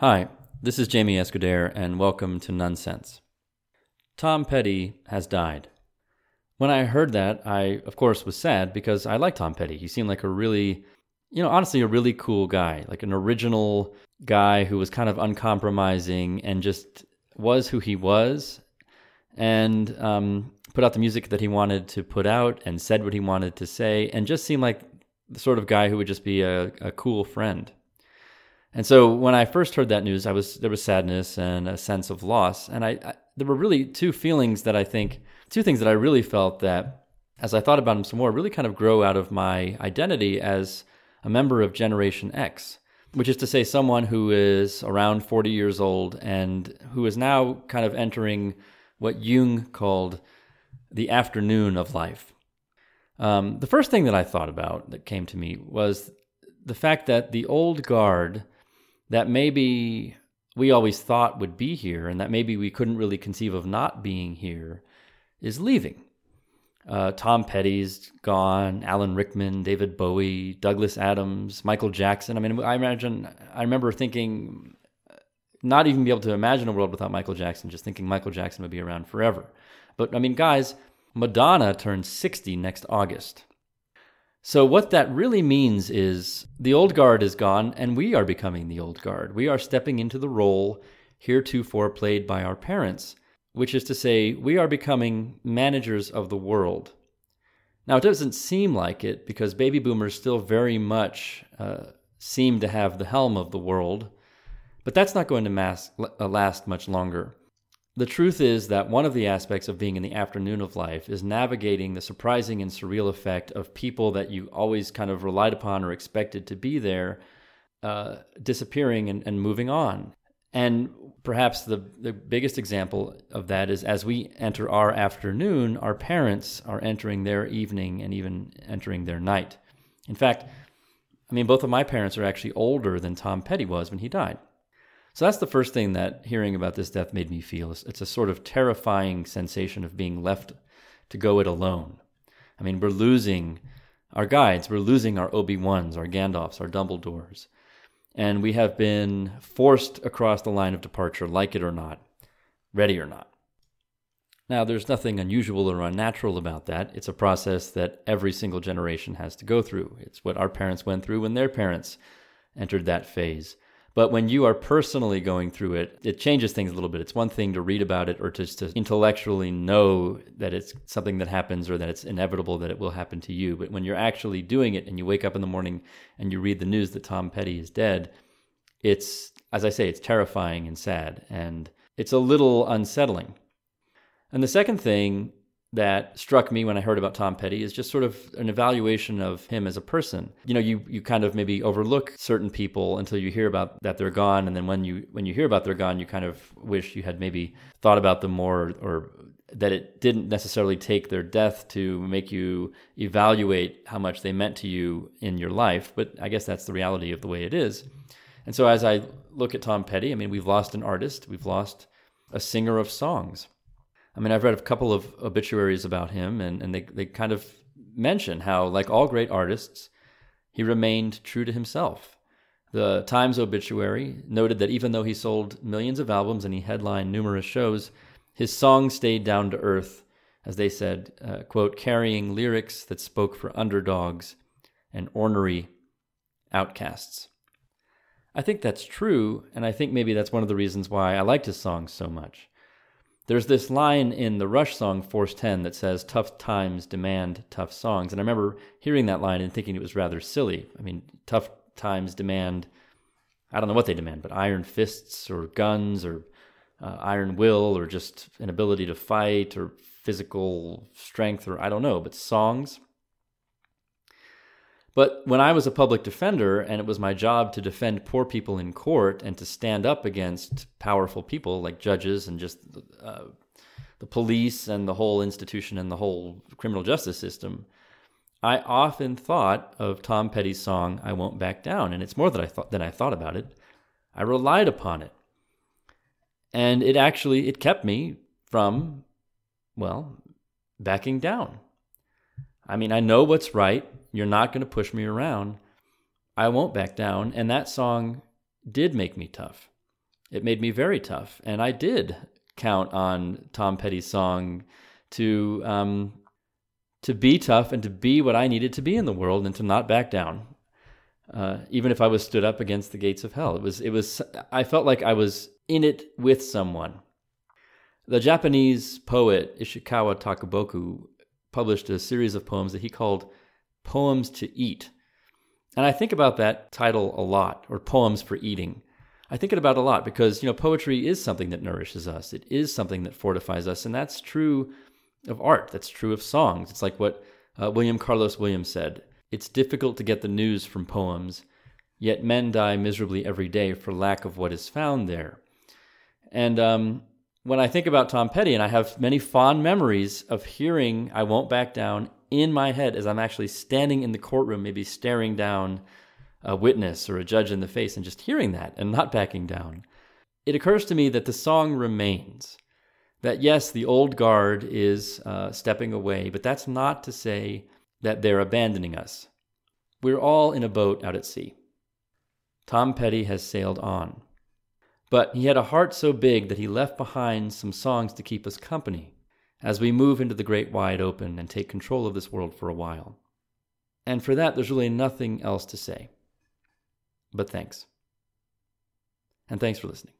Hi, this is Jaime Escuder, and welcome to None Sense. Tom Petty has died. When I heard that, I, of course, was sad because I like Tom Petty. He seemed like a really, you know, honestly, a really cool guy, like an original guy who was kind of uncompromising and just was who he was and um, put out the music that he wanted to put out and said what he wanted to say and just seemed like the sort of guy who would just be a, a cool friend. And so when I first heard that news, I was there was sadness and a sense of loss, and I, I, there were really two feelings that I think two things that I really felt that as I thought about them some more really kind of grow out of my identity as a member of Generation X, which is to say someone who is around 40 years old and who is now kind of entering what Jung called the afternoon of life. Um, the first thing that I thought about that came to me was the fact that the old guard that maybe we always thought would be here and that maybe we couldn't really conceive of not being here is leaving. Uh, Tom Petty's gone, Alan Rickman, David Bowie, Douglas Adams, Michael Jackson. I mean, I imagine, I remember thinking, not even be able to imagine a world without Michael Jackson, just thinking Michael Jackson would be around forever. But I mean, guys, Madonna turns 60 next August. So, what that really means is the old guard is gone, and we are becoming the old guard. We are stepping into the role heretofore played by our parents, which is to say, we are becoming managers of the world. Now, it doesn't seem like it because baby boomers still very much uh, seem to have the helm of the world, but that's not going to last much longer. The truth is that one of the aspects of being in the afternoon of life is navigating the surprising and surreal effect of people that you always kind of relied upon or expected to be there uh, disappearing and, and moving on. And perhaps the, the biggest example of that is as we enter our afternoon, our parents are entering their evening and even entering their night. In fact, I mean, both of my parents are actually older than Tom Petty was when he died. So that's the first thing that hearing about this death made me feel. It's a sort of terrifying sensation of being left to go it alone. I mean, we're losing our guides, we're losing our Obi-Wans, our Gandalfs, our Dumbledores. And we have been forced across the line of departure, like it or not, ready or not. Now, there's nothing unusual or unnatural about that. It's a process that every single generation has to go through. It's what our parents went through when their parents entered that phase. But when you are personally going through it, it changes things a little bit. It's one thing to read about it or just to intellectually know that it's something that happens or that it's inevitable that it will happen to you. But when you're actually doing it and you wake up in the morning and you read the news that Tom Petty is dead, it's, as I say, it's terrifying and sad. And it's a little unsettling. And the second thing that struck me when I heard about Tom Petty is just sort of an evaluation of him as a person. You know, you you kind of maybe overlook certain people until you hear about that they're gone, and then when you when you hear about they're gone, you kind of wish you had maybe thought about them more, or that it didn't necessarily take their death to make you evaluate how much they meant to you in your life. But I guess that's the reality of the way it is. And so as I look at Tom Petty, I mean, we've lost an artist, we've lost a singer of songs I mean, I've read a couple of obituaries about him, and, and they, they kind of mention how, like all great artists, he remained true to himself. The Times obituary noted that even though he sold millions of albums and he headlined numerous shows, his songs stayed down to earth, as they said, uh, quote, carrying lyrics that spoke for underdogs and ornery outcasts. I think that's true, and I think maybe that's one of the reasons why I liked his songs so much. There's this line in the Rush song Force 10 that says, Tough times demand tough songs. And I remember hearing that line and thinking it was rather silly. I mean, tough times demand, I don't know what they demand, but iron fists or guns or uh, iron will or just an ability to fight or physical strength or I don't know, but songs but when I was a public defender and it was my job to defend poor people in court and to stand up against powerful people like judges and just uh, the police and the whole institution and the whole criminal justice system, I often thought of Tom Petty's song "I Won't Back Down," and it's more than I thought than I thought about it. I relied upon it, and it actually it kept me from, well, backing down. I mean, I know what's right. You're not going to push me around. I won't back down. And that song did make me tough. It made me very tough. And I did count on Tom Petty's song to um, to be tough and to be what I needed to be in the world and to not back down. Uh, even if I was stood up against the gates of hell, it was it was I felt like I was in it with someone. The Japanese poet Ishikawa Takuboku published a series of poems that he called Poems to Eat. And I think about that title a lot, or Poems for Eating. I think about it a lot because, you know, poetry is something that nourishes us. It is something that fortifies us. And that's true of art. That's true of songs. It's like what uh, William Carlos Williams said It's difficult to get the news from poems, yet men die miserably every day for lack of what is found there. And um, when I think about Tom Petty, and I have many fond memories of hearing I Won't Back Down in my head as I'm actually standing in the courtroom, maybe staring down a witness or a judge in the face and just hearing that and not backing down, it occurs to me that the song remains. That yes, the old guard is uh, stepping away, but that's not to say that they're abandoning us. We're all in a boat out at sea. Tom Petty has sailed on. But he had a heart so big that he left behind some songs to keep us company as we move into the great wide open and take control of this world for a while. And for that, there's really nothing else to say. But thanks. And thanks for listening.